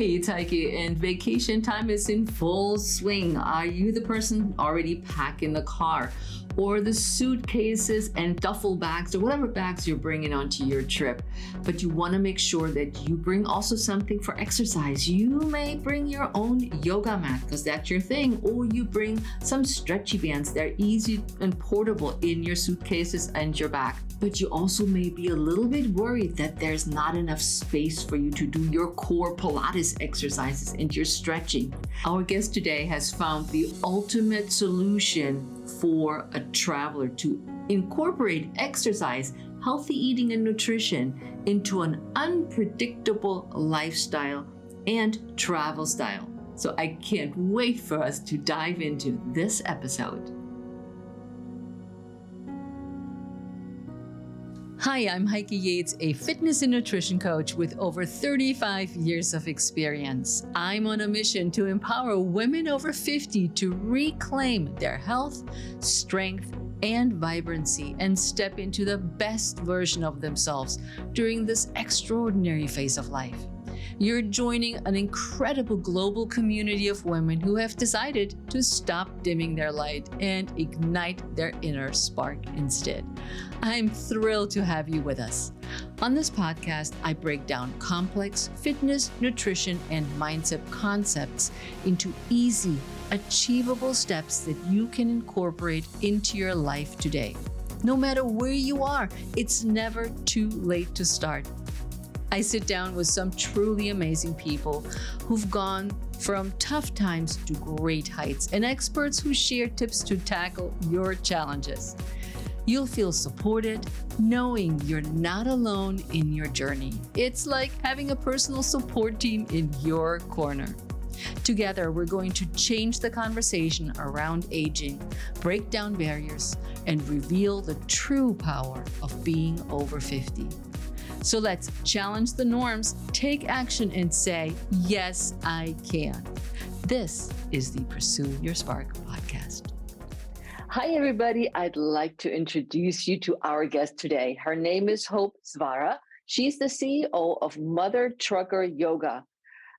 Hey, Heike, and vacation time is in full swing. Are you the person already packing the car? or the suitcases and duffel bags or whatever bags you're bringing onto your trip. But you want to make sure that you bring also something for exercise. You may bring your own yoga mat because that's your thing, or you bring some stretchy bands. They're easy and portable in your suitcases and your bag. But you also may be a little bit worried that there's not enough space for you to do your core Pilates exercises and your stretching. Our guest today has found the ultimate solution for a traveler to incorporate exercise, healthy eating, and nutrition into an unpredictable lifestyle and travel style. So I can't wait for us to dive into this episode. Hi, I'm Heike Yates, a fitness and nutrition coach with over 35 years of experience. I'm on a mission to empower women over 50 to reclaim their health, strength, and vibrancy and step into the best version of themselves during this extraordinary phase of life. You're joining an incredible global community of women who have decided to stop dimming their light and ignite their inner spark instead. I'm thrilled to have you with us. On this podcast, I break down complex fitness, nutrition, and mindset concepts into easy, achievable steps that you can incorporate into your life today. No matter where you are, it's never too late to start. I sit down with some truly amazing people who've gone from tough times to great heights and experts who share tips to tackle your challenges. You'll feel supported knowing you're not alone in your journey. It's like having a personal support team in your corner. Together, we're going to change the conversation around aging, break down barriers, and reveal the true power of being over 50. So let's challenge the norms, take action, and say, Yes, I can. This is the Pursue Your Spark podcast. Hi, everybody. I'd like to introduce you to our guest today. Her name is Hope Zvara. She's the CEO of Mother Trucker Yoga,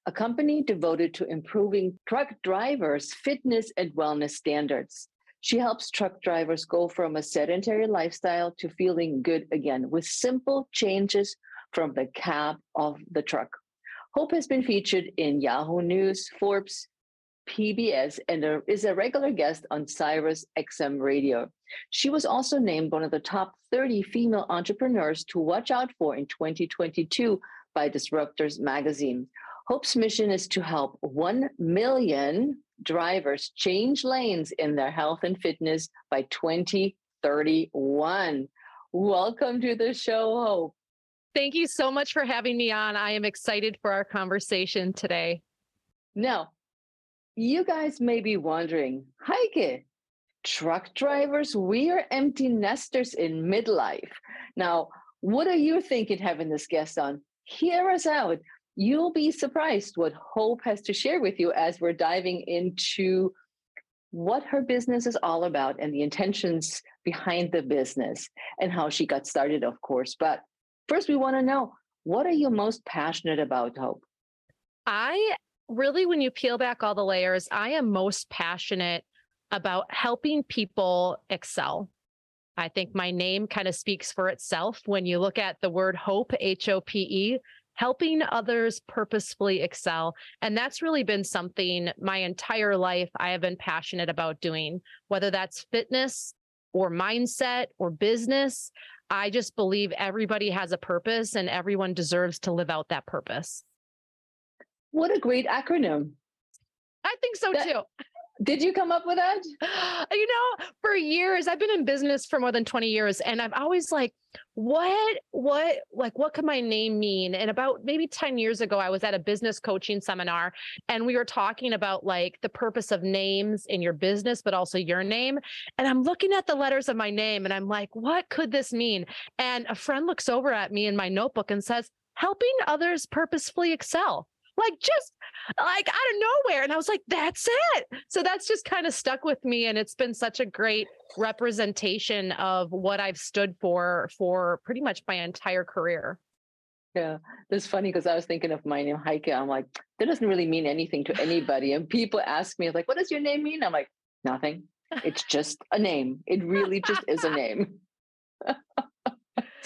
a company devoted to improving truck drivers' fitness and wellness standards. She helps truck drivers go from a sedentary lifestyle to feeling good again with simple changes from the cab of the truck. Hope has been featured in Yahoo News, Forbes, PBS, and is a regular guest on Sirius XM Radio. She was also named one of the top 30 female entrepreneurs to watch out for in 2022 by Disruptors magazine. Hope's mission is to help 1 million drivers change lanes in their health and fitness by 2031. Welcome to the show, Hope. Thank you so much for having me on. I am excited for our conversation today. Now, you guys may be wondering, Heike, truck drivers, we are empty nesters in midlife. Now, what are you thinking having this guest on? Hear us out you'll be surprised what Hope has to share with you as we're diving into what her business is all about and the intentions behind the business and how she got started, of course. But first, we want to know what are you most passionate about, Hope? I really, when you peel back all the layers, I am most passionate about helping people excel. I think my name kind of speaks for itself. When you look at the word hope, H O P E, helping others purposefully excel. And that's really been something my entire life I have been passionate about doing, whether that's fitness or mindset or business. I just believe everybody has a purpose and everyone deserves to live out that purpose. What a great acronym. I think so that, too. Did you come up with that? You know, for years, I've been in business for more than 20 years, and I've always like, what, what, like, what could my name mean? And about maybe 10 years ago, I was at a business coaching seminar, and we were talking about like the purpose of names in your business, but also your name. And I'm looking at the letters of my name, and I'm like, what could this mean? And a friend looks over at me in my notebook and says, helping others purposefully excel like just like out of nowhere. And I was like, that's it. So that's just kind of stuck with me. And it's been such a great representation of what I've stood for for pretty much my entire career. Yeah, that's funny because I was thinking of my name, Heike. I'm like, that doesn't really mean anything to anybody. And people ask me, like, what does your name mean? I'm like, nothing. It's just a name. It really just is a name.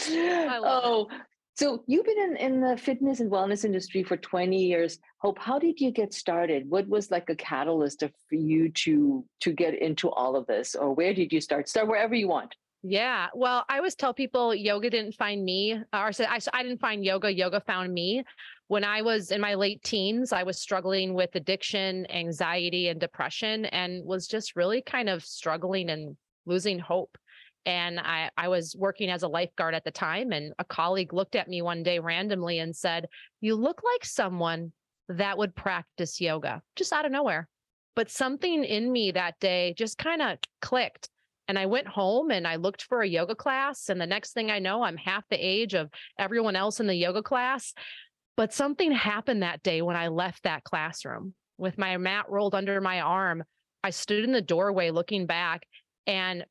oh, it. So you've been in, in the fitness and wellness industry for 20 years. Hope, how did you get started? What was like a catalyst for you to to get into all of this? Or where did you start? Start wherever you want. Yeah. Well, I always tell people yoga didn't find me, or I, I didn't find yoga. Yoga found me. When I was in my late teens, I was struggling with addiction, anxiety, and depression, and was just really kind of struggling and losing hope. And I, I was working as a lifeguard at the time, and a colleague looked at me one day randomly and said, You look like someone that would practice yoga, just out of nowhere. But something in me that day just kind of clicked and I went home and I looked for a yoga class. And the next thing I know, I'm half the age of everyone else in the yoga class. But something happened that day when I left that classroom with my mat rolled under my arm. I stood in the doorway looking back and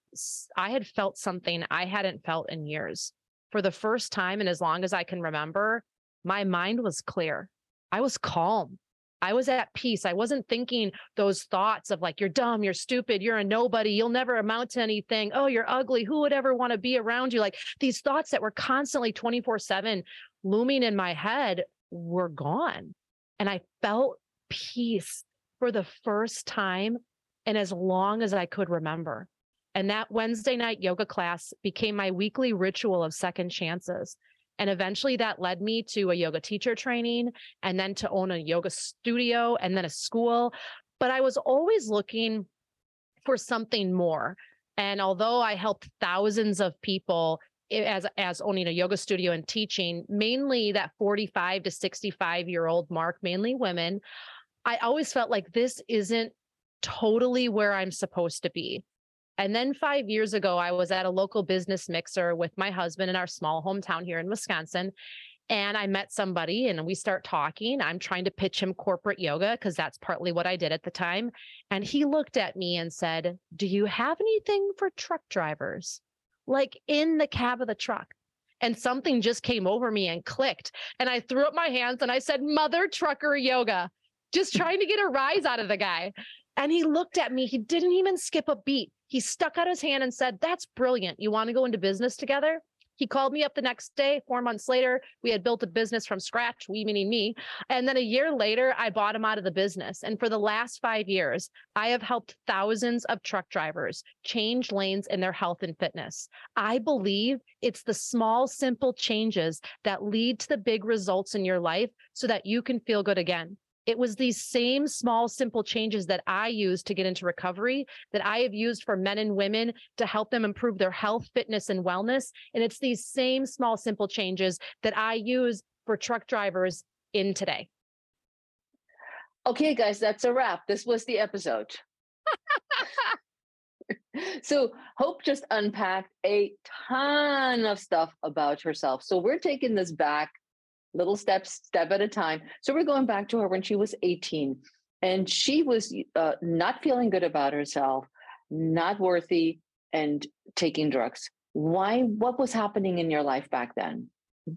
I had felt something I hadn't felt in years. For the first time, and as long as I can remember, my mind was clear. I was calm. I was at peace. I wasn't thinking those thoughts of like, you're dumb, you're stupid, you're a nobody, you'll never amount to anything. Oh, you're ugly. Who would ever want to be around you? Like these thoughts that were constantly 24 7 looming in my head were gone. And I felt peace for the first time and as long as I could remember. And that Wednesday night yoga class became my weekly ritual of second chances. And eventually that led me to a yoga teacher training and then to own a yoga studio and then a school. But I was always looking for something more. And although I helped thousands of people as as owning a yoga studio and teaching, mainly that 45 to 65 year old mark, mainly women, I always felt like this isn't totally where I'm supposed to be. And then five years ago, I was at a local business mixer with my husband in our small hometown here in Wisconsin. And I met somebody and we start talking. I'm trying to pitch him corporate yoga because that's partly what I did at the time. And he looked at me and said, Do you have anything for truck drivers? Like in the cab of the truck. And something just came over me and clicked. And I threw up my hands and I said, Mother Trucker Yoga, just trying to get a rise out of the guy. And he looked at me. He didn't even skip a beat. He stuck out his hand and said, That's brilliant. You want to go into business together? He called me up the next day, four months later. We had built a business from scratch, we meaning me. And then a year later, I bought him out of the business. And for the last five years, I have helped thousands of truck drivers change lanes in their health and fitness. I believe it's the small, simple changes that lead to the big results in your life so that you can feel good again. It was these same small, simple changes that I used to get into recovery that I have used for men and women to help them improve their health, fitness, and wellness. And it's these same small, simple changes that I use for truck drivers in today. Okay, guys, that's a wrap. This was the episode. so Hope just unpacked a ton of stuff about herself. So we're taking this back little steps, step at a time. So we're going back to her when she was 18 and she was uh, not feeling good about herself, not worthy, and taking drugs. Why? What was happening in your life back then?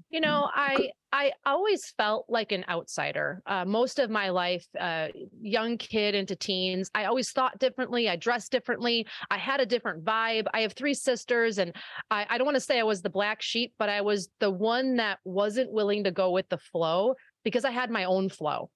You know, I I always felt like an outsider. Uh, most of my life, uh, young kid into teens, I always thought differently. I dressed differently. I had a different vibe. I have three sisters, and I, I don't want to say I was the black sheep, but I was the one that wasn't willing to go with the flow because I had my own flow.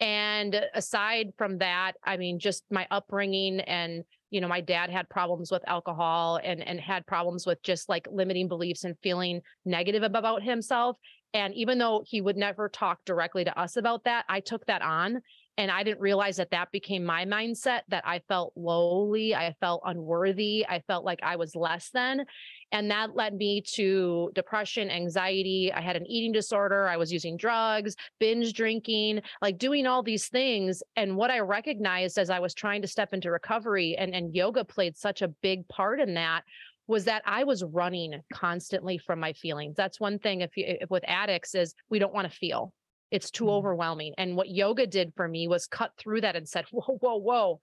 And aside from that, I mean, just my upbringing and you know my dad had problems with alcohol and and had problems with just like limiting beliefs and feeling negative about himself and even though he would never talk directly to us about that i took that on and i didn't realize that that became my mindset that i felt lowly i felt unworthy i felt like i was less than and that led me to depression, anxiety. I had an eating disorder. I was using drugs, binge drinking, like doing all these things. And what I recognized as I was trying to step into recovery and, and yoga played such a big part in that was that I was running constantly from my feelings. That's one thing if, you, if with addicts is we don't want to feel. It's too mm-hmm. overwhelming. And what yoga did for me was cut through that and said, whoa, whoa, whoa,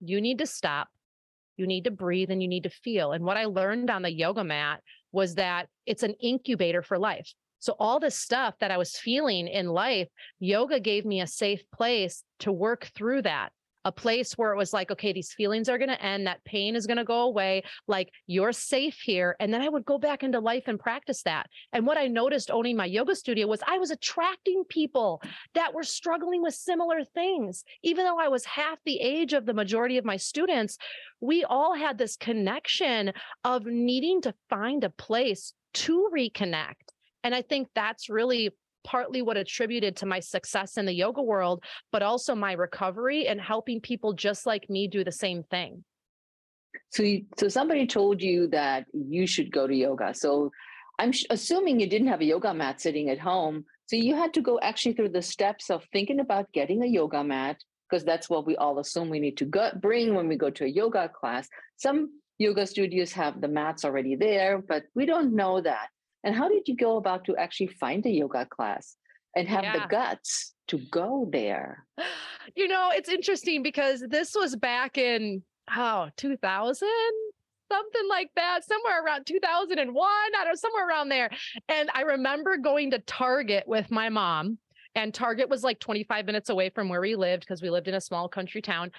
you need to stop you need to breathe and you need to feel. And what I learned on the yoga mat was that it's an incubator for life. So, all the stuff that I was feeling in life, yoga gave me a safe place to work through that a place where it was like, okay, these feelings are going to end, that pain is going to go away, like you're safe here. And then I would go back into life and practice that. And what I noticed owning my yoga studio was I was attracting people that were struggling with similar things. Even though I was half the age of the majority of my students, we all had this connection of needing to find a place to reconnect. And I think that's really partly what attributed to my success in the yoga world, but also my recovery and helping people just like me do the same thing. So, you, so somebody told you that you should go to yoga. So, I'm sh- assuming you didn't have a yoga mat sitting at home. So you had to go actually through the steps of thinking about getting a yoga mat because that's what we all assume we need to go, bring when we go to a yoga class. Some yoga studios have the mats already there, but we don't know that. And how did you go about to actually find a yoga class and have yeah. the guts to go there? You know, it's interesting because this was back in oh 2000 something like that somewhere around 2001 i don't know somewhere around there and i remember going to target with my mom and target was like 25 minutes away from where we lived because we lived in a small country town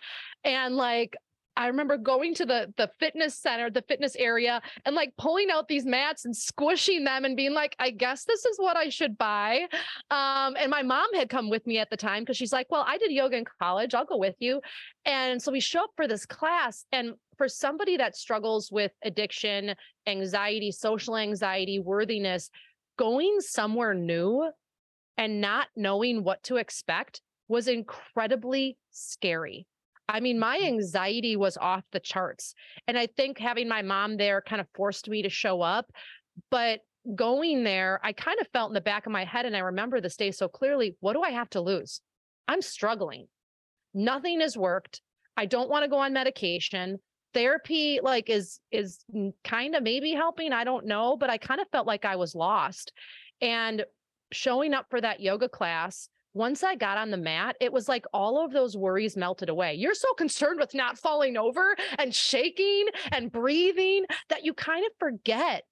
and like I remember going to the the fitness center, the fitness area, and like pulling out these mats and squishing them and being like, I guess this is what I should buy. Um, and my mom had come with me at the time because she's like, Well, I did yoga in college, I'll go with you. And so we show up for this class. And for somebody that struggles with addiction, anxiety, social anxiety, worthiness, going somewhere new and not knowing what to expect was incredibly scary I mean, my mm-hmm. anxiety was off the charts. And I think having my mom there kind of forced me to show up. But going there, I kind of felt in the back of my head, and I remember this day so clearly what do I have to lose? I'm struggling. Nothing has worked. I don't want to go on medication. Therapy like is is kind of maybe helping, I don't know, but I kind of felt like I was lost. And showing up for that yoga class once I got on the mat, it was like all of those worries melted away. You're so concerned with not falling over and shaking and breathing that you kind of forget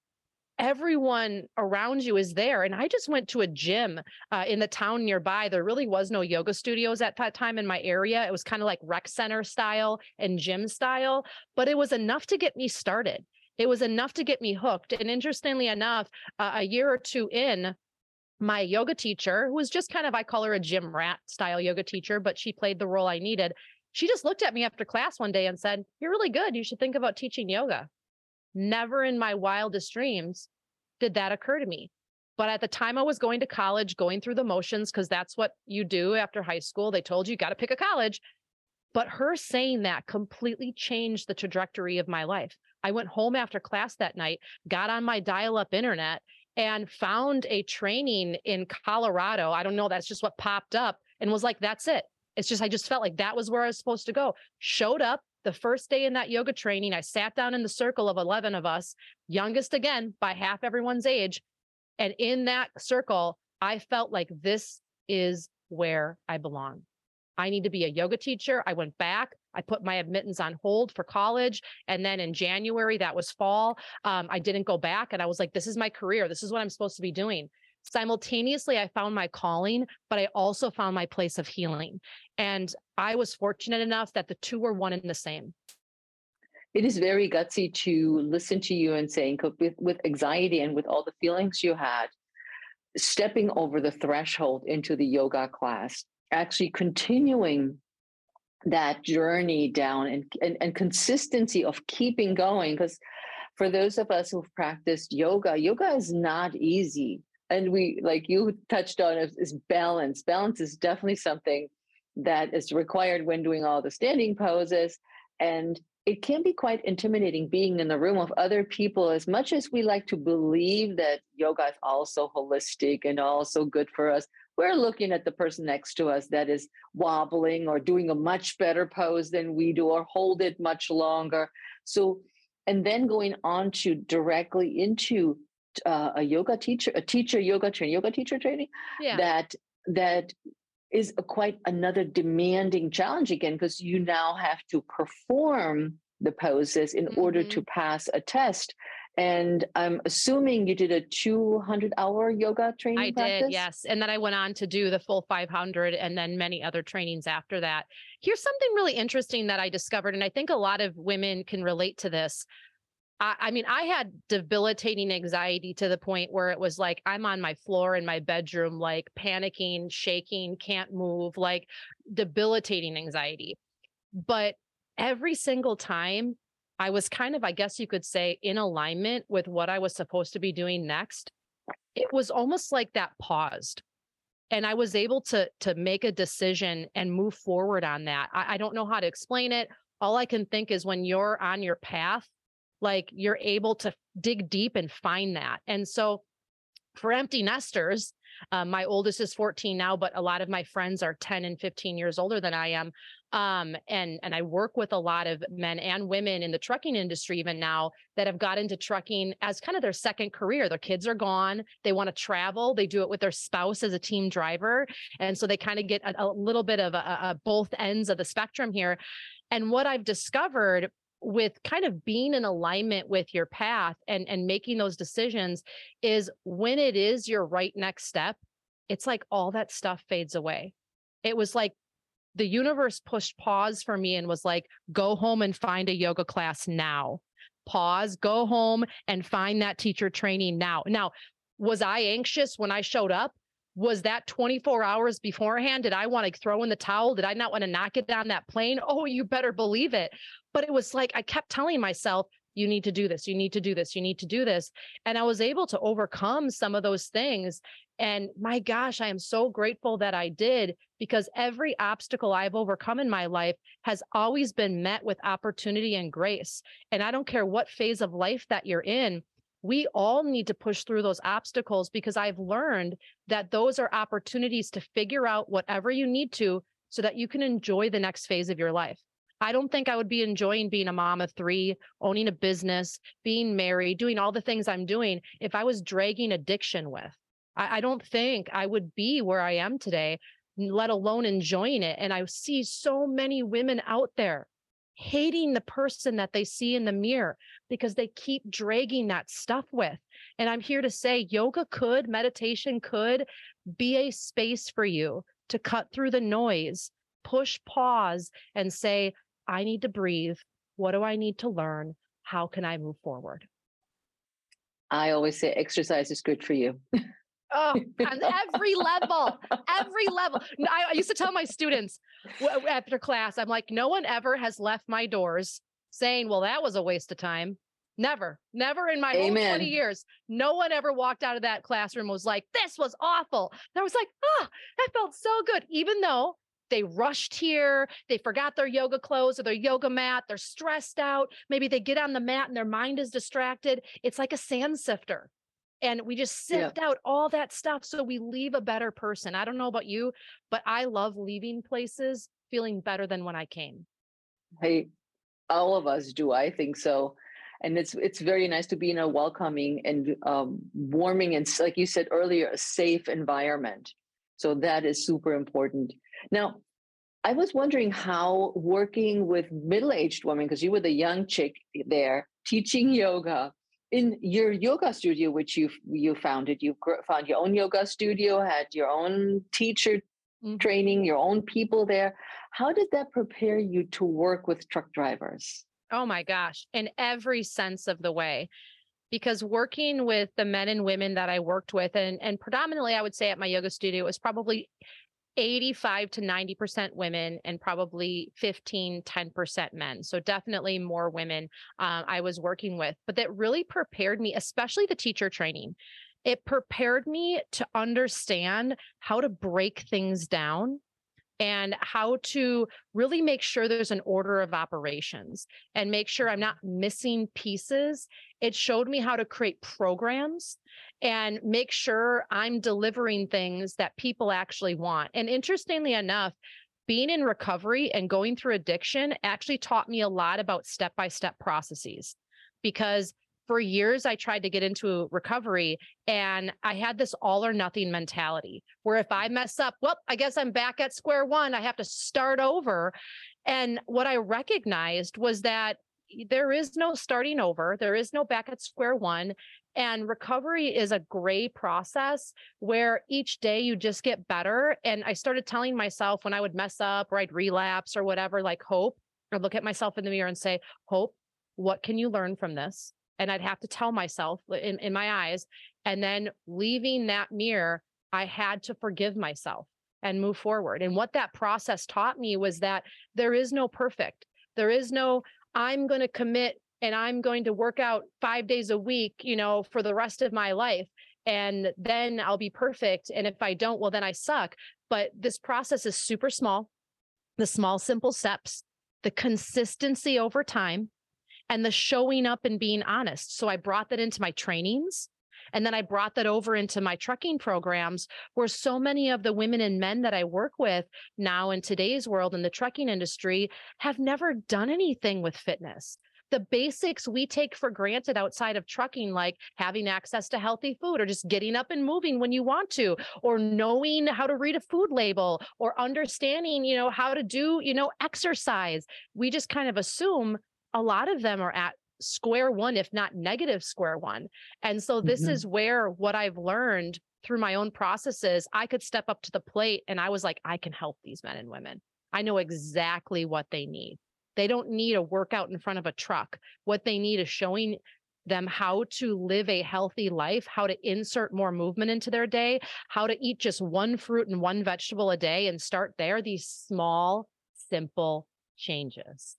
everyone around you is there. And I just went to a gym uh, in the town nearby. There really was no yoga studios at that time in my area. It was kind of like rec center style and gym style, but it was enough to get me started. It was enough to get me hooked. And interestingly enough, uh, a year or two in, my yoga teacher, who was just kind of, I call her a gym rat style yoga teacher, but she played the role I needed. She just looked at me after class one day and said, You're really good. You should think about teaching yoga. Never in my wildest dreams did that occur to me. But at the time I was going to college, going through the motions, because that's what you do after high school. They told you, you got to pick a college. But her saying that completely changed the trajectory of my life. I went home after class that night, got on my dial up internet, and found a training in Colorado. I don't know, that's just what popped up and was like, that's it. It's just, I just felt like that was where I was supposed to go. Showed up the first day in that yoga training. I sat down in the circle of 11 of us, youngest again by half everyone's age. And in that circle, I felt like this is where I belong. I need to be a yoga teacher. I went back. I put my admittance on hold for college. And then in January, that was fall, um, I didn't go back. And I was like, this is my career. This is what I'm supposed to be doing. Simultaneously, I found my calling, but I also found my place of healing. And I was fortunate enough that the two were one and the same. It is very gutsy to listen to you and saying, with, with anxiety and with all the feelings you had, stepping over the threshold into the yoga class, actually continuing that journey down and, and, and consistency of keeping going because for those of us who've practiced yoga yoga is not easy. And we like you touched on is, is balance. Balance is definitely something that is required when doing all the standing poses. And it can be quite intimidating being in the room of other people as much as we like to believe that yoga is also holistic and also good for us we're looking at the person next to us that is wobbling or doing a much better pose than we do or hold it much longer. So, and then going on to directly into uh, a yoga teacher, a teacher yoga training, yoga teacher training, yeah. that that is a quite another demanding challenge again because you now have to perform the poses in mm-hmm. order to pass a test And I'm assuming you did a 200 hour yoga training. I practice? did, yes. And then I went on to do the full 500 and then many other trainings after that. Here's something really interesting that I discovered, and I think a lot of women can relate to this. I, I mean, I had debilitating anxiety to the point where it was like I'm on my floor in my bedroom, like panicking, shaking, can't move, like debilitating anxiety. But every single time I was kind of, I guess you could say, in alignment with what I was supposed to be doing next. It was almost like that paused. And I was able to to make a decision and move forward on that. I, I don't know how to explain it. All I can think is when you're on your path, like you're able to dig deep and find that. And so for empty nesters, um, my oldest is 14 now, but a lot of my friends are 10 and 15 years older than I am. Um, and and I work with a lot of men and women in the trucking industry even now that have got into trucking as kind of their second career. Their kids are gone, they want to travel, they do it with their spouse as a team driver, and so they kind of get a, a little bit of a, a both ends of the spectrum here. And what I've discovered with kind of being in alignment with your path and and making those decisions is when it is your right next step it's like all that stuff fades away it was like the universe pushed pause for me and was like go home and find a yoga class now. Pause go home and find that teacher training now. Now was i anxious when i showed up? Was that 24 hours beforehand? Did i want to throw in the towel? Did i not want to knock it down that plane? Oh you better believe it. But it was like I kept telling myself, you need to do this, you need to do this, you need to do this. And I was able to overcome some of those things. And my gosh, I am so grateful that I did because every obstacle I've overcome in my life has always been met with opportunity and grace. And I don't care what phase of life that you're in, we all need to push through those obstacles because I've learned that those are opportunities to figure out whatever you need to so that you can enjoy the next phase of your life. I don't think I would be enjoying being a mom of three, owning a business, being married, doing all the things I'm doing if I was dragging addiction with. I, I don't think I would be where I am today, let alone enjoying it. And I see so many women out there hating the person that they see in the mirror because they keep dragging that stuff with. And I'm here to say yoga could, meditation could be a space for you to cut through the noise, push pause, and say, I need to breathe. What do I need to learn? How can I move forward? I always say exercise is good for you. Oh, on every level, every level. I, I used to tell my students after class, I'm like, no one ever has left my doors saying, well, that was a waste of time. Never, never in my Amen. whole 20 years. No one ever walked out of that classroom was like, this was awful. And I was like, ah, oh, that felt so good. Even though they rushed here, they forgot their yoga clothes or their yoga mat, they're stressed out. Maybe they get on the mat and their mind is distracted. It's like a sand sifter. And we just sift yeah. out all that stuff so we leave a better person. I don't know about you, but I love leaving places feeling better than when I came. Hey, all of us do. I think so and it's it's very nice to be in a welcoming and um, warming and like you said earlier a safe environment so that is super important now, I was wondering how working with middle aged women, because you were the young chick there teaching yoga in your yoga studio, which you you founded, you found your own yoga studio, had your own teacher mm-hmm. training, your own people there. How did that prepare you to work with truck drivers? Oh my gosh, in every sense of the way. Because working with the men and women that I worked with, and, and predominantly I would say at my yoga studio, was probably 85 to 90% women and probably 15, 10% men. So definitely more women uh, I was working with, but that really prepared me, especially the teacher training. It prepared me to understand how to break things down and how to really make sure there's an order of operations and make sure I'm not missing pieces. It showed me how to create programs and make sure I'm delivering things that people actually want. And interestingly enough, being in recovery and going through addiction actually taught me a lot about step by step processes because for years I tried to get into recovery and I had this all or nothing mentality where if I mess up, well, I guess I'm back at square one. I have to start over. And what I recognized was that there is no starting over, there is no back at square one. And recovery is a gray process where each day you just get better. And I started telling myself when I would mess up or I'd relapse or whatever, like hope, or look at myself in the mirror and say, Hope, what can you learn from this? And I'd have to tell myself uh, in, in my eyes. And then leaving that mirror, I had to forgive myself and move forward. And what that process taught me was that there is no perfect. There is no, I'm going to commit and I'm going to work out five days a week, you know, for the rest of my life. And then I'll be perfect. And if I don't, well, then I suck. But this process is super small. The small, simple steps, the consistency over time, and the showing up and being honest. So I brought that into my trainings. And then I brought that over into my trucking programs where so many of the women and men that I work with now in today's world in the trucking industry have never done anything with fitness the basics we take for granted outside of trucking, like having access to healthy food or just getting up and moving when you want to, or knowing how to read a food label or understanding, you know, how to do, you know, exercise. We just kind of assume a lot of them are at square one, if not negative square one. And so this mm-hmm. is where what I've learned through my own processes, I could step up to the plate and I was like, I can help these men and women. I know exactly what they need. They don't need a workout in front of a truck. What they need is showing them how to live a healthy life, how to insert more movement into their day, how to eat just one fruit and one vegetable a day and start there. These small, simple changes.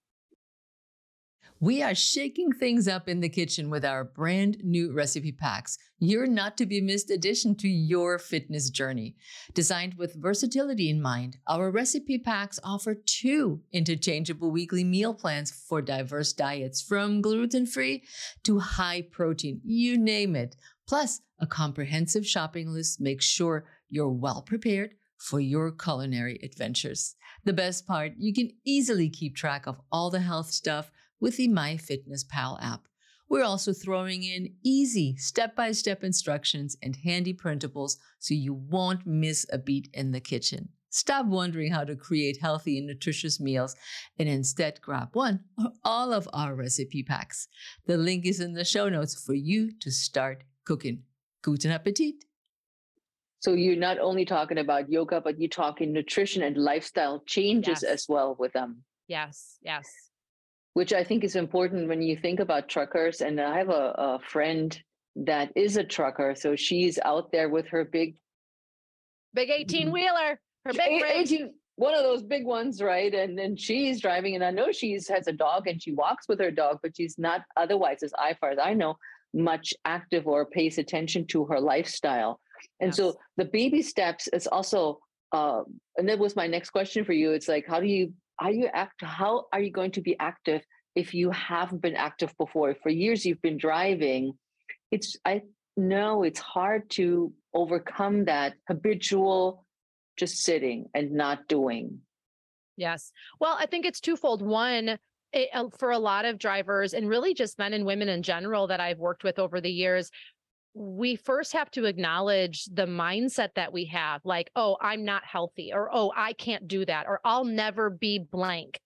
We are shaking things up in the kitchen with our brand new recipe packs. Your not to be missed addition to your fitness journey. Designed with versatility in mind, our recipe packs offer two interchangeable weekly meal plans for diverse diets from gluten free to high protein, you name it. Plus, a comprehensive shopping list makes sure you're well prepared for your culinary adventures. The best part, you can easily keep track of all the health stuff with the MyFitnessPal app. We're also throwing in easy step by step instructions and handy printables so you won't miss a beat in the kitchen. Stop wondering how to create healthy and nutritious meals and instead grab one or all of our recipe packs. The link is in the show notes for you to start cooking. Guten Appetit! So you're not only talking about yoga, but you're talking nutrition and lifestyle changes yes. as well with them. Yes, yes which I think is important when you think about truckers. And I have a, a friend that is a trucker. So she's out there with her big, big 18 mm-hmm. wheeler, her big 18, one of those big ones, right? And then she's driving, and I know she's has a dog and she walks with her dog, but she's not otherwise, as I far as I know, much active or pays attention to her lifestyle. And yes. so the baby steps is also, uh, and that was my next question for you. It's like, how do you are you act how are you going to be active if you haven't been active before? For years you've been driving it's i know it's hard to overcome that habitual just sitting and not doing. Yes. Well i think it's twofold. One it, uh, for a lot of drivers and really just men and women in general that I've worked with over the years, we first have to acknowledge the mindset that we have like, oh, I'm not healthy, or oh, I can't do that, or I'll never be blank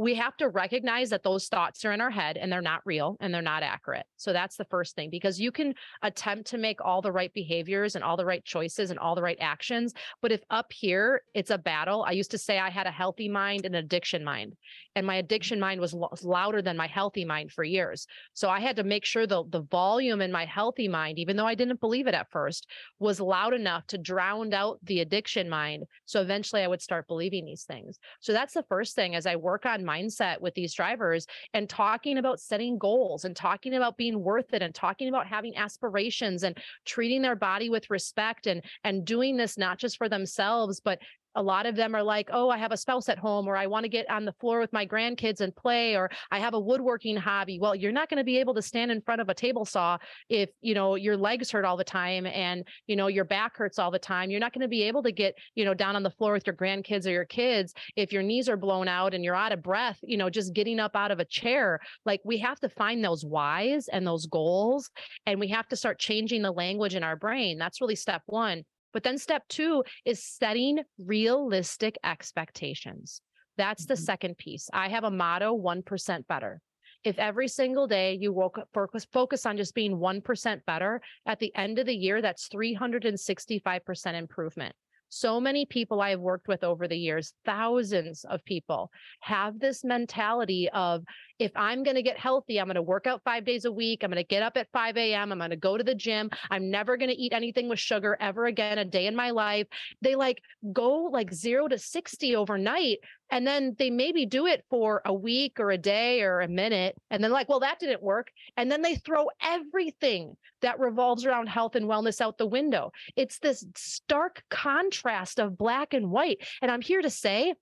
we have to recognize that those thoughts are in our head and they're not real and they're not accurate. So that's the first thing because you can attempt to make all the right behaviors and all the right choices and all the right actions. But if up here it's a battle, I used to say I had a healthy mind and an addiction mind, and my mm-hmm. addiction mind was louder than my healthy mind for years. So I had to make sure the, the volume in my healthy mind, even though I didn't believe it at first, was loud enough to drown out the addiction mind. So eventually I would start believing these things. So that's the first thing as I work on mindset with these drivers and talking about setting goals and talking about being worth it and talking about having aspirations and treating their body with respect and and doing this not just for themselves but a lot of them are like, oh, I have a spouse at home, or I want to get on the floor with my grandkids and play, or I have a woodworking hobby. Well, you're not going to be able to stand in front of a table saw if, you know, your legs hurt all the time and, you know, your back hurts all the time. You're not going to be able to get, you know, down on the floor with your grandkids or your kids if your knees are blown out and you're out of breath, you know, just getting up out of a chair. Like we have to find those whys and those goals, and we have to start changing the language in our brain. That's really step one. But then step two is setting realistic expectations. That's the mm-hmm. second piece. I have a motto 1% better. if every single day you woke up focus focus on just being 1% better at the end of the year that's 365% improvement so many people I have worked with over the years, thousands of people, have this mentality of if I'm going to get healthy, I'm going to work out five days a week. I'm going to get up at 5 a.m. I'm going to go to the gym. I'm never going to eat anything with sugar ever again a day in my life. They like go like zero to 60 overnight. And then they maybe do it for a week or a day or a minute. And then, like, well, that didn't work. And then they throw everything that revolves around health and wellness out the window. It's this stark contrast of black and white. And I'm here to say,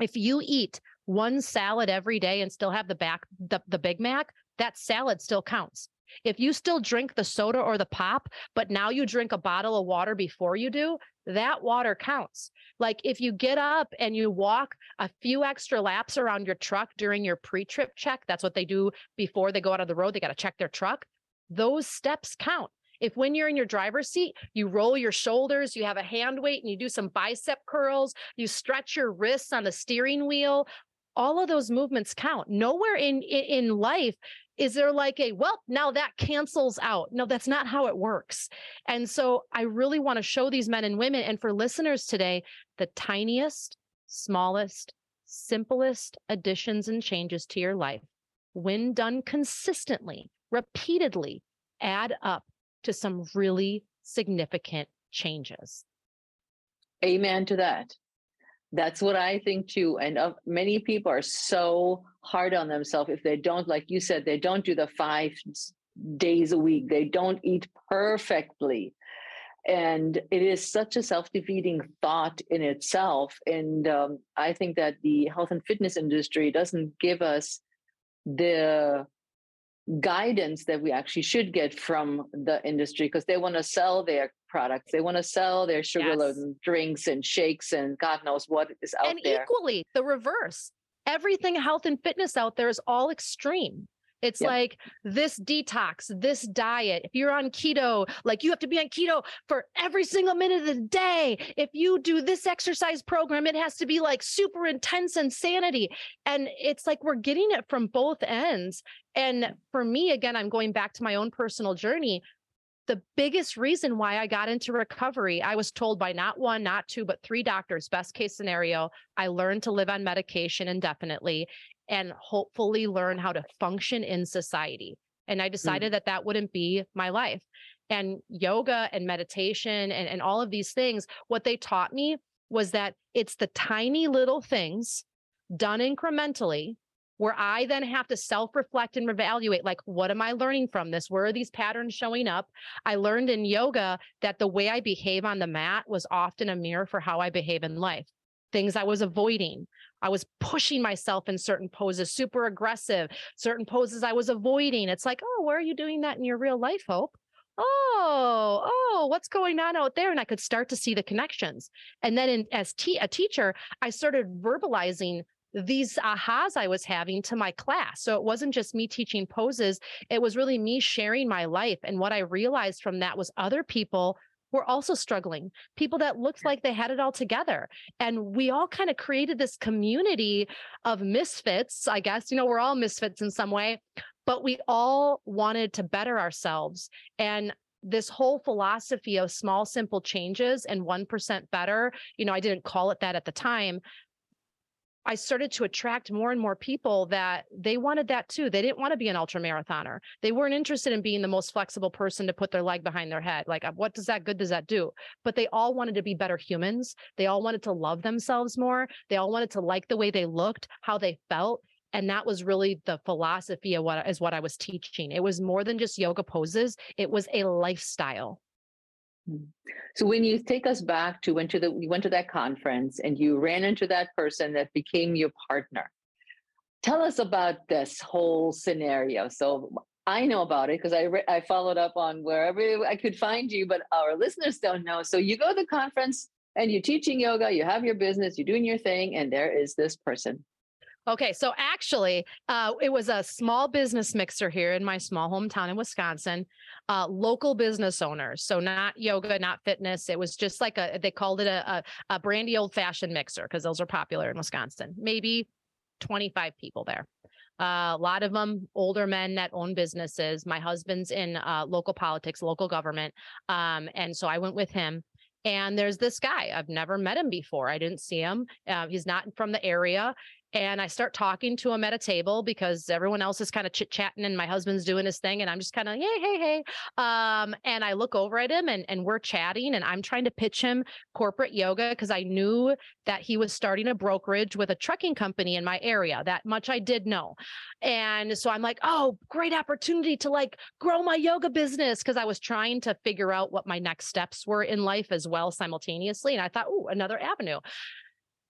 if you eat one salad every day and still have the back the, the Big Mac, that salad still counts. If you still drink the soda or the pop, but now you drink a bottle of water before you do, that water counts. Like if you get up and you walk a few extra laps around your truck during your pre trip check, that's what they do before they go out on the road. They got to check their truck. Those steps count. If when you're in your driver's seat, you roll your shoulders, you have a hand weight and you do some bicep curls, you stretch your wrists on the steering wheel, all of those movements count. Nowhere in, in in life is there like a well now that cancels out. No that's not how it works. And so i really want to show these men and women and for listeners today the tiniest smallest simplest additions and changes to your life when done consistently repeatedly add up to some really significant changes. Amen to that that's what I think too. And uh, many people are so hard on themselves if they don't, like you said, they don't do the five days a week, they don't eat perfectly. And it is such a self defeating thought in itself. And um, I think that the health and fitness industry doesn't give us the guidance that we actually should get from the industry because they want to sell their products. They want to sell their sugar yes. drinks and shakes and God knows what is out and there. And equally the reverse. Everything health and fitness out there is all extreme. It's yep. like this detox, this diet. If you're on keto, like you have to be on keto for every single minute of the day. If you do this exercise program, it has to be like super intense insanity. And it's like we're getting it from both ends. And for me, again, I'm going back to my own personal journey the biggest reason why I got into recovery, I was told by not one, not two, but three doctors, best case scenario, I learned to live on medication indefinitely and hopefully learn how to function in society. And I mm. decided mm. that that wouldn't be my life. And yoga and meditation and, and all of these things, what they taught me was that it's the tiny little things done incrementally where I then have to self reflect and evaluate like, what am I learning from this? Where are these patterns showing up? I learned in yoga that the way I behave on the mat was often a mirror for how I behave in life. Things I was avoiding. I was pushing myself in certain poses, super aggressive, certain poses I was avoiding. It's like, oh, where are you doing that in your real life, Hope? oh oh what's going on out there and i could start to see the connections and then in, as a teacher i started verbalizing these ahas I was having to my class. So it wasn't just me teaching poses, it was really me sharing my life. And what I realized from that was other people were also struggling, people that looked like they had it all together. And we all kind of created this community of misfits, I guess. You know, we're all misfits in some way, but we all wanted to better ourselves. And this whole philosophy of small, simple changes and 1% better, you know, I didn't call it that at the time, I started to attract more and more people that they wanted that too. They didn't want to be an ultra marathoner. They weren't interested in being the most flexible person to put their leg behind their head. Like, uh, what does that good does that do? But they all wanted to be better humans. They all wanted to love themselves more. They all wanted to like the way they looked, how they felt. And that was really the philosophy of what is what I was teaching. It was more than just yoga poses. It was a lifestyle. Hmm. So when you take us back to went to the you went to that conference and you ran into that person that became your partner. Tell us about this whole scenario. So I know about it because I re- I followed up on wherever I could find you, but our listeners don't know. So you go to the conference and you're teaching yoga, you have your business, you're doing your thing, and there is this person. Okay, so actually, uh, it was a small business mixer here in my small hometown in Wisconsin. Uh, local business owners, so not yoga, not fitness. It was just like a they called it a, a, a brandy old fashioned mixer because those are popular in Wisconsin. Maybe 25 people there. Uh, a lot of them older men that own businesses. My husband's in uh, local politics, local government. Um, and so I went with him. And there's this guy. I've never met him before. I didn't see him. Uh, he's not from the area and I start talking to him at a table because everyone else is kind of chit chatting and my husband's doing his thing and I'm just kind of hey hey hey. Um and I look over at him and and we're chatting and I'm trying to pitch him corporate yoga because I knew that he was starting a brokerage with a trucking company in my area. That much I did know. And so I'm like oh great opportunity to like grow my yoga business. Because I was trying to figure out what my next steps were in life as well simultaneously and I thought oh another avenue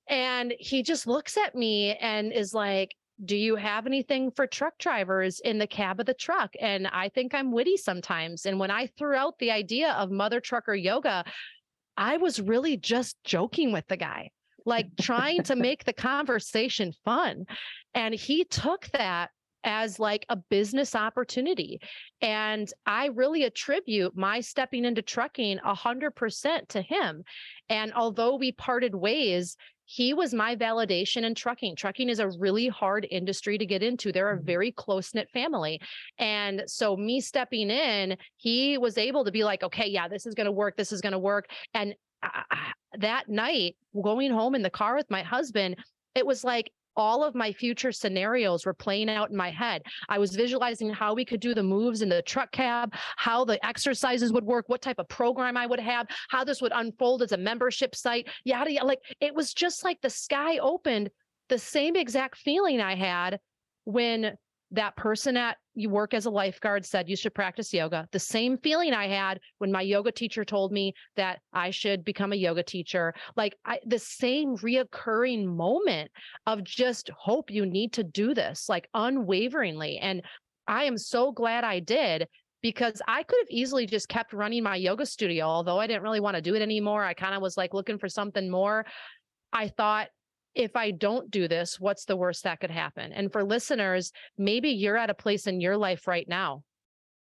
and he just looks at me and is like, do you have anything for truck drivers in the cab of the truck? And I think I'm witty sometimes. And when I threw out the idea of mother trucker yoga, I was really just joking with the guy, like trying to make the conversation fun. And he took that as like a business opportunity. And I really attribute my stepping into trucking 100% to him. And although we parted ways, he was my validation in trucking. Trucking is a really hard industry to get into. They're a mm-hmm. very close knit family. And so, me stepping in, he was able to be like, okay, yeah, this is going to work. This is going to work. And I, that night, going home in the car with my husband, it was like all of my future scenarios were playing out in my head. I was visualizing how we could do the moves in the truck cab, how the exercises would work, what type of program I would have, how this would unfold as a membership site, yada, yada. Like it was just like the sky opened, the same exact feeling I had when that person at you work as a lifeguard said you should practice yoga. The same feeling I had when my yoga teacher told me that I should become a yoga teacher. Like I, the same reoccurring moment of just hope you need to do this, like unwaveringly. And I am so glad I did because I could have easily just kept running my yoga studio, although I didn't really want to do it anymore. I kind of was like looking for something more. I thought if I don't do this, what's the worst that could happen? And for listeners, maybe you're at a place in your life right now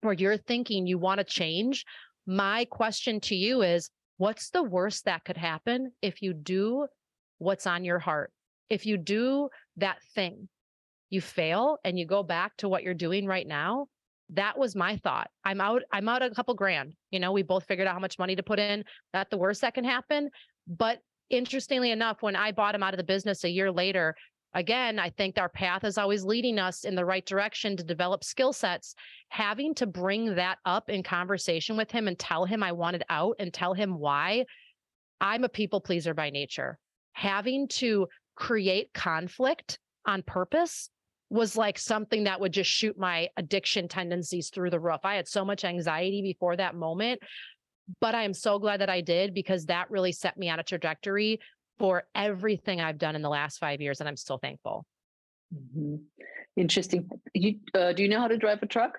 where you're thinking you want to change. My question to you is what's the worst that could happen if you do what's on your heart? If you do that thing, you fail and you go back to what you're doing right now. That was my thought. I'm out, I'm out a couple grand. You know, we both figured out how much money to put in. That the worst that can happen. But interestingly enough, when I bought him out of the business a year later, again, I think our path is always leading us in the right direction to develop skill sets. Having to bring that up in conversation with him and tell him I wanted out and tell him why. I'm a people pleaser by nature. Having to create conflict on purpose was like something that would just shoot my addiction tendencies through the roof. I had so much anxiety before that moment but I am so glad that I did because that really set me on a trajectory for everything I've done in the last five years. And I'm still thankful. Mm-hmm. Interesting. You, uh, do you know how to drive a truck?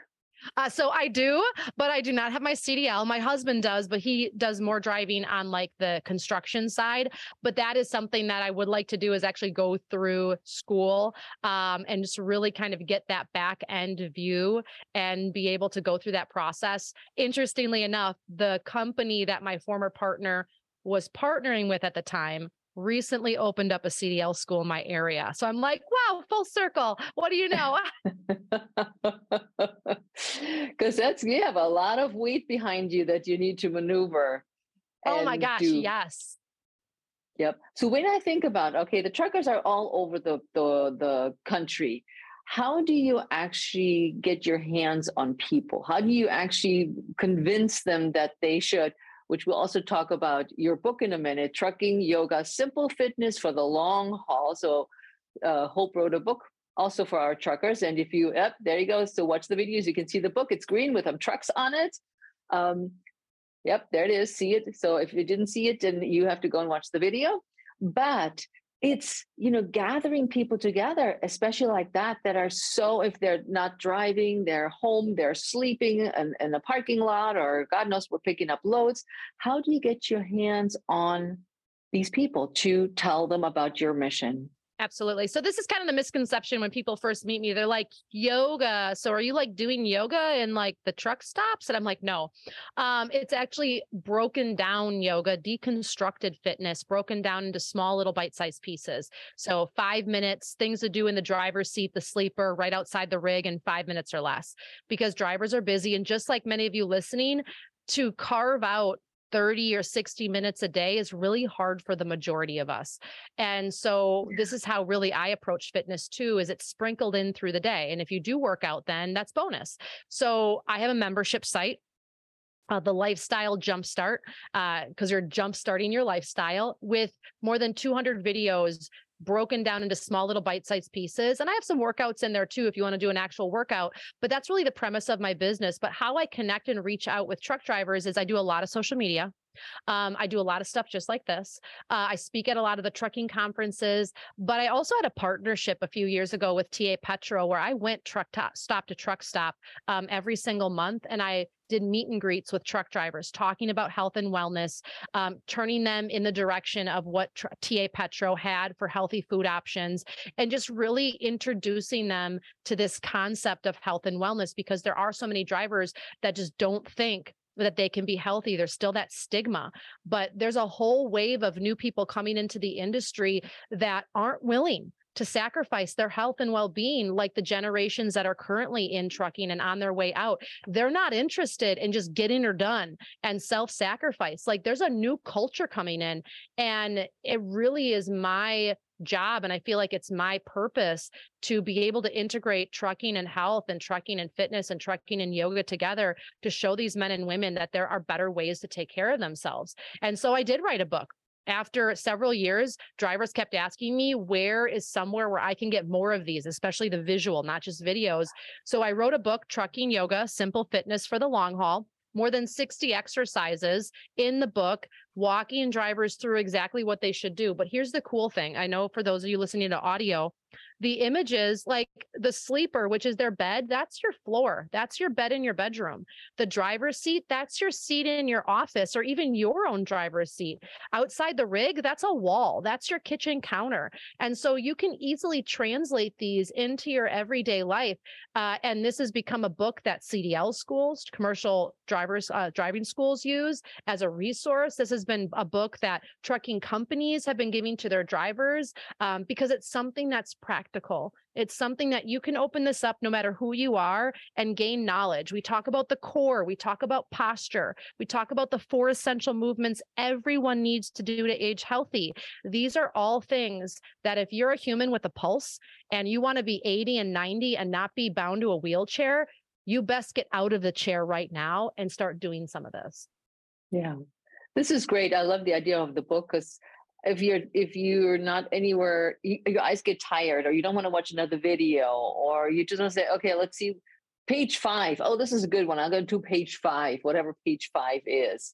Uh, so I do, but I do not have my CDL. My husband does, but he does more driving on like the construction side. But that is something that I would like to do is actually go through school um, and just really kind of get that back end view and be able to go through that process. Interestingly enough, the company that my former partner was partnering with at the time recently opened up a CDL school in my area. So I'm like, wow, full circle. What do you know? Because that's, you have a lot of weight behind you that you need to maneuver. Oh my gosh, do. yes. Yep. So when I think about, okay, the truckers are all over the, the, the country. How do you actually get your hands on people? How do you actually convince them that they should which we'll also talk about your book in a minute Trucking Yoga Simple Fitness for the Long Haul. So, uh, Hope wrote a book also for our truckers. And if you, yep, there you go. So, watch the videos. You can see the book. It's green with some trucks on it. Um, yep, there it is. See it. So, if you didn't see it, then you have to go and watch the video. But it's you know gathering people together especially like that that are so if they're not driving they're home they're sleeping in, in a parking lot or god knows we're picking up loads how do you get your hands on these people to tell them about your mission Absolutely. So this is kind of the misconception when people first meet me. They're like, yoga. So are you like doing yoga in like the truck stops? And I'm like, no. Um, it's actually broken down yoga, deconstructed fitness, broken down into small little bite-sized pieces. So five minutes, things to do in the driver's seat, the sleeper, right outside the rig, in five minutes or less. Because drivers are busy. And just like many of you listening, to carve out 30 or 60 minutes a day is really hard for the majority of us. And so this is how really I approach fitness too is it's sprinkled in through the day. And if you do work out then that's bonus. So I have a membership site uh, the lifestyle jumpstart because uh, you're jumpstarting your lifestyle with more than 200 videos broken down into small little bite-sized pieces. And I have some workouts in there too if you want to do an actual workout, but that's really the premise of my business. But how I connect and reach out with truck drivers is I do a lot of social media. Um, I do a lot of stuff just like this. Uh, I speak at a lot of the trucking conferences, but I also had a partnership a few years ago with TA Petro where I went truck to, stop to truck stop um, every single month, and I did meet and greets with truck drivers, talking about health and wellness, um, turning them in the direction of what tr- TA Petro had for healthy food options, and just really introducing them to this concept of health and wellness because there are so many drivers that just don't think that they can be healthy. There's still that stigma, but there's a whole wave of new people coming into the industry that aren't willing to sacrifice their health and well-being like the generations that are currently in trucking and on their way out they're not interested in just getting her done and self-sacrifice. Like there's a new culture coming in and it really is my job and i feel like it's my purpose to be able to integrate trucking and health and trucking and fitness and trucking and yoga together to show these men and women that there are better ways to take care of themselves. And so i did write a book after several years, drivers kept asking me, where is somewhere where I can get more of these, especially the visual, not just videos. So I wrote a book, Trucking Yoga, Simple Fitness for the Long Haul more than 60 exercises in the book, walking drivers through exactly what they should do. But here's the cool thing I know for those of you listening to audio, the images like the sleeper which is their bed that's your floor that's your bed in your bedroom. The driver's seat that's your seat in your office or even your own driver's seat. Outside the rig that's a wall that's your kitchen counter. And so you can easily translate these into your everyday life uh, and this has become a book that cdl schools commercial drivers uh, driving schools use as a resource. This has been a book that trucking companies have been giving to their drivers um, because it's something that's practical. It's something that you can open this up no matter who you are and gain knowledge. We talk about the core, we talk about posture, we talk about the four essential movements everyone needs to do to age healthy. These are all things that if you're a human with a pulse and you want to be 80 and 90 and not be bound to a wheelchair, you best get out of the chair right now and start doing some of this. Yeah. This is great. I love the idea of the book because if you're if you're not anywhere you, your eyes get tired or you don't want to watch another video or you just want to say okay let's see page five. Oh, this is a good one. I'll go to page five whatever page five is.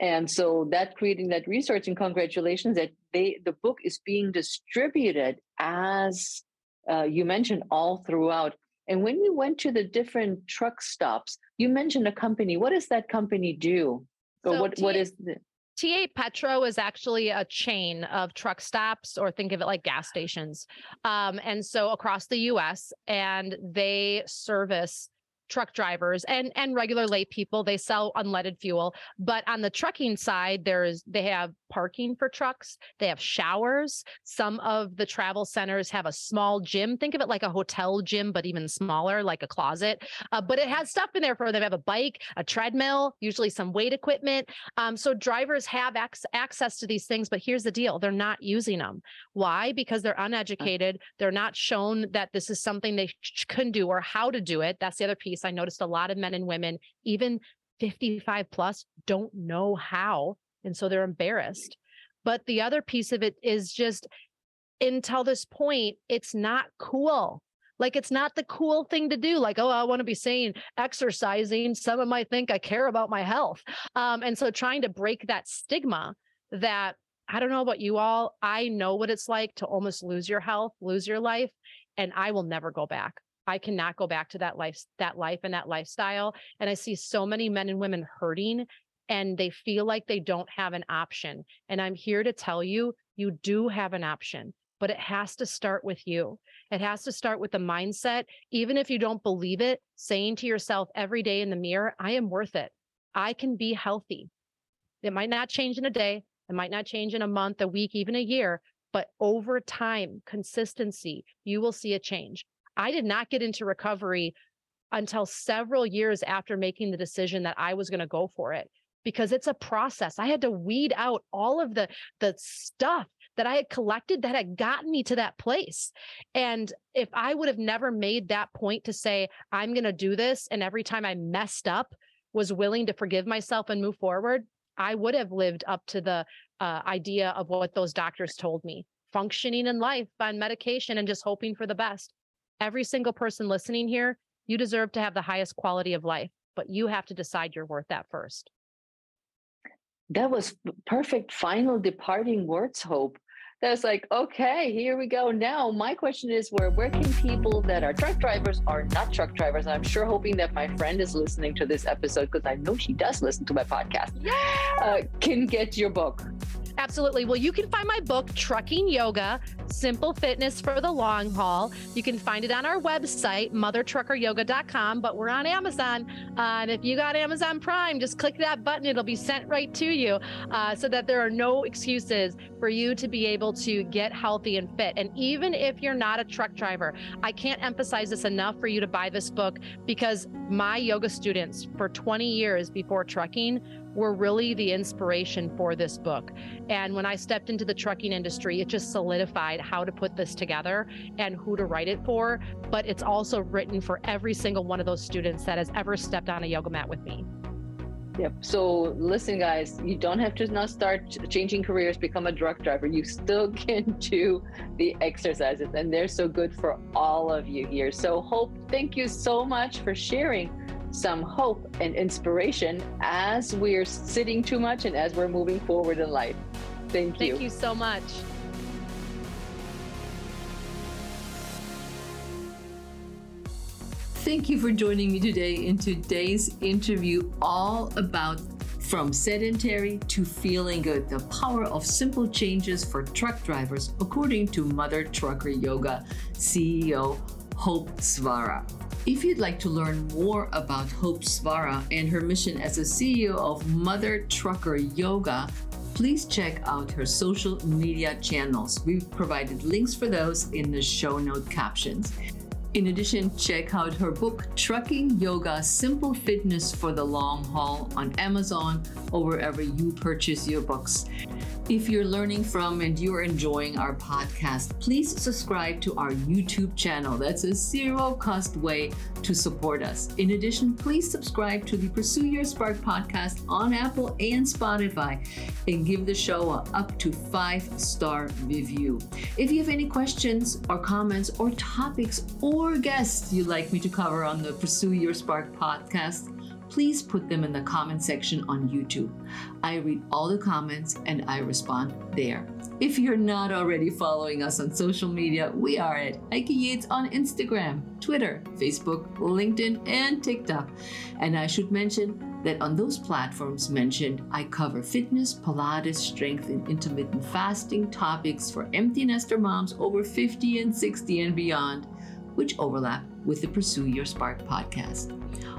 And so that creating that research and congratulations that they the book is being distributed as uh, you mentioned all throughout. And when you went to the different truck stops you mentioned a company. What does that company do? So what, what is the TA Petro is actually a chain of truck stops, or think of it like gas stations. Um, and so across the US, and they service truck drivers and and regular late people they sell unleaded fuel but on the trucking side there's they have parking for trucks they have showers. Some of the travel centers have a small gym think of it like a hotel gym but even smaller like a closet uh, but it has stuff in there for them. They have a bike a treadmill usually some weight equipment um, so drivers have ac- access to these things but here's the deal they're not using them why? Because they're uneducated they're not shown that this is something they sh- can do or how to do it. That's the other piece piece, I noticed a lot of men and women, even 55 plus, don't know how. And so they're embarrassed. But the other piece of it is just until this point, it's not cool. Like it's not the cool thing to do. Like, oh, I want to be saying exercising. Someone might think I care about my health. Um, and so trying to break that stigma that I don't know about you all. I know what it's like to almost lose your health, lose your life, and I will never go back. I cannot go back to that life, that life and that lifestyle. And I see so many men and women hurting and they feel like they don't have an option. And I'm here to tell you, you do have an option. but it has to start with you. It has to start with the mindset. Even if you don't believe it, saying to yourself every day in the mirror, I am worth it. I can be healthy. It might not change in a day, it might not change in a month, a week, even a year, but over time, consistency, you will see a change. I did not get into recovery until several years after making the decision that I was going to go for it because it's a process. I had to weed out all of the the stuff that I had collected that had gotten me to that place. And if I would have never made that point to say I'm going to do this and every time I messed up was willing to forgive myself and move forward, I would have lived up to the uh, idea of what those doctors told me functioning in life on medication and just hoping for the best. Every single person listening here, you deserve to have the highest quality of life, but you have to decide you're worth that first. That was perfect final departing words, Hope. That's like, okay, here we go. Now, my question is where where can people that are truck drivers or not truck drivers? I'm sure hoping that my friend is listening to this episode because I know she does listen to my podcast. Yeah. Uh, can get your book. Absolutely. Well, you can find my book, Trucking Yoga Simple Fitness for the Long Haul. You can find it on our website, mothertruckeryoga.com, but we're on Amazon. Uh, and if you got Amazon Prime, just click that button. It'll be sent right to you uh, so that there are no excuses for you to be able to get healthy and fit. And even if you're not a truck driver, I can't emphasize this enough for you to buy this book because my yoga students for 20 years before trucking were really the inspiration for this book. And when I stepped into the trucking industry, it just solidified how to put this together and who to write it for. But it's also written for every single one of those students that has ever stepped on a yoga mat with me. Yep. So listen, guys, you don't have to now start changing careers, become a truck driver. You still can do the exercises, and they're so good for all of you here. So, Hope, thank you so much for sharing some hope and inspiration as we're sitting too much and as we're moving forward in life. Thank you. Thank you so much. Thank you for joining me today in today's interview, all about from sedentary to feeling good, the power of simple changes for truck drivers, according to Mother Trucker Yoga CEO Hope Zvara. If you'd like to learn more about Hope Zvara and her mission as a CEO of Mother Trucker Yoga, please check out her social media channels. We've provided links for those in the show note captions. In addition, check out her book, Trucking Yoga Simple Fitness for the Long Haul, on Amazon or wherever you purchase your books. If you're learning from and you're enjoying our podcast, please subscribe to our YouTube channel. That's a zero cost way to support us. In addition, please subscribe to the Pursue Your Spark podcast on Apple and Spotify and give the show a up to five star review. If you have any questions or comments or topics or guests you'd like me to cover on the Pursue Your Spark podcast, please put them in the comment section on YouTube. I read all the comments and I respond there. If you're not already following us on social media, we are at Heike Yates on Instagram, Twitter, Facebook, LinkedIn, and TikTok. And I should mention that on those platforms mentioned, I cover fitness, Pilates, strength, and intermittent fasting topics for empty nester moms over 50 and 60 and beyond, which overlap with the Pursue Your Spark podcast.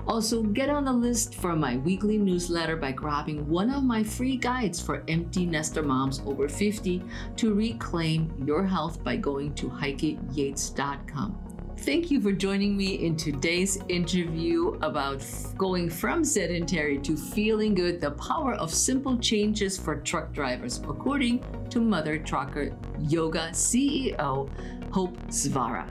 Also, get on the list for my weekly newsletter by grabbing one of my free guides for empty nester moms over 50 to reclaim your health by going to heikeyates.com. Thank you for joining me in today's interview about going from sedentary to feeling good, the power of simple changes for truck drivers, according to Mother Trucker Yoga CEO Hope Zvara.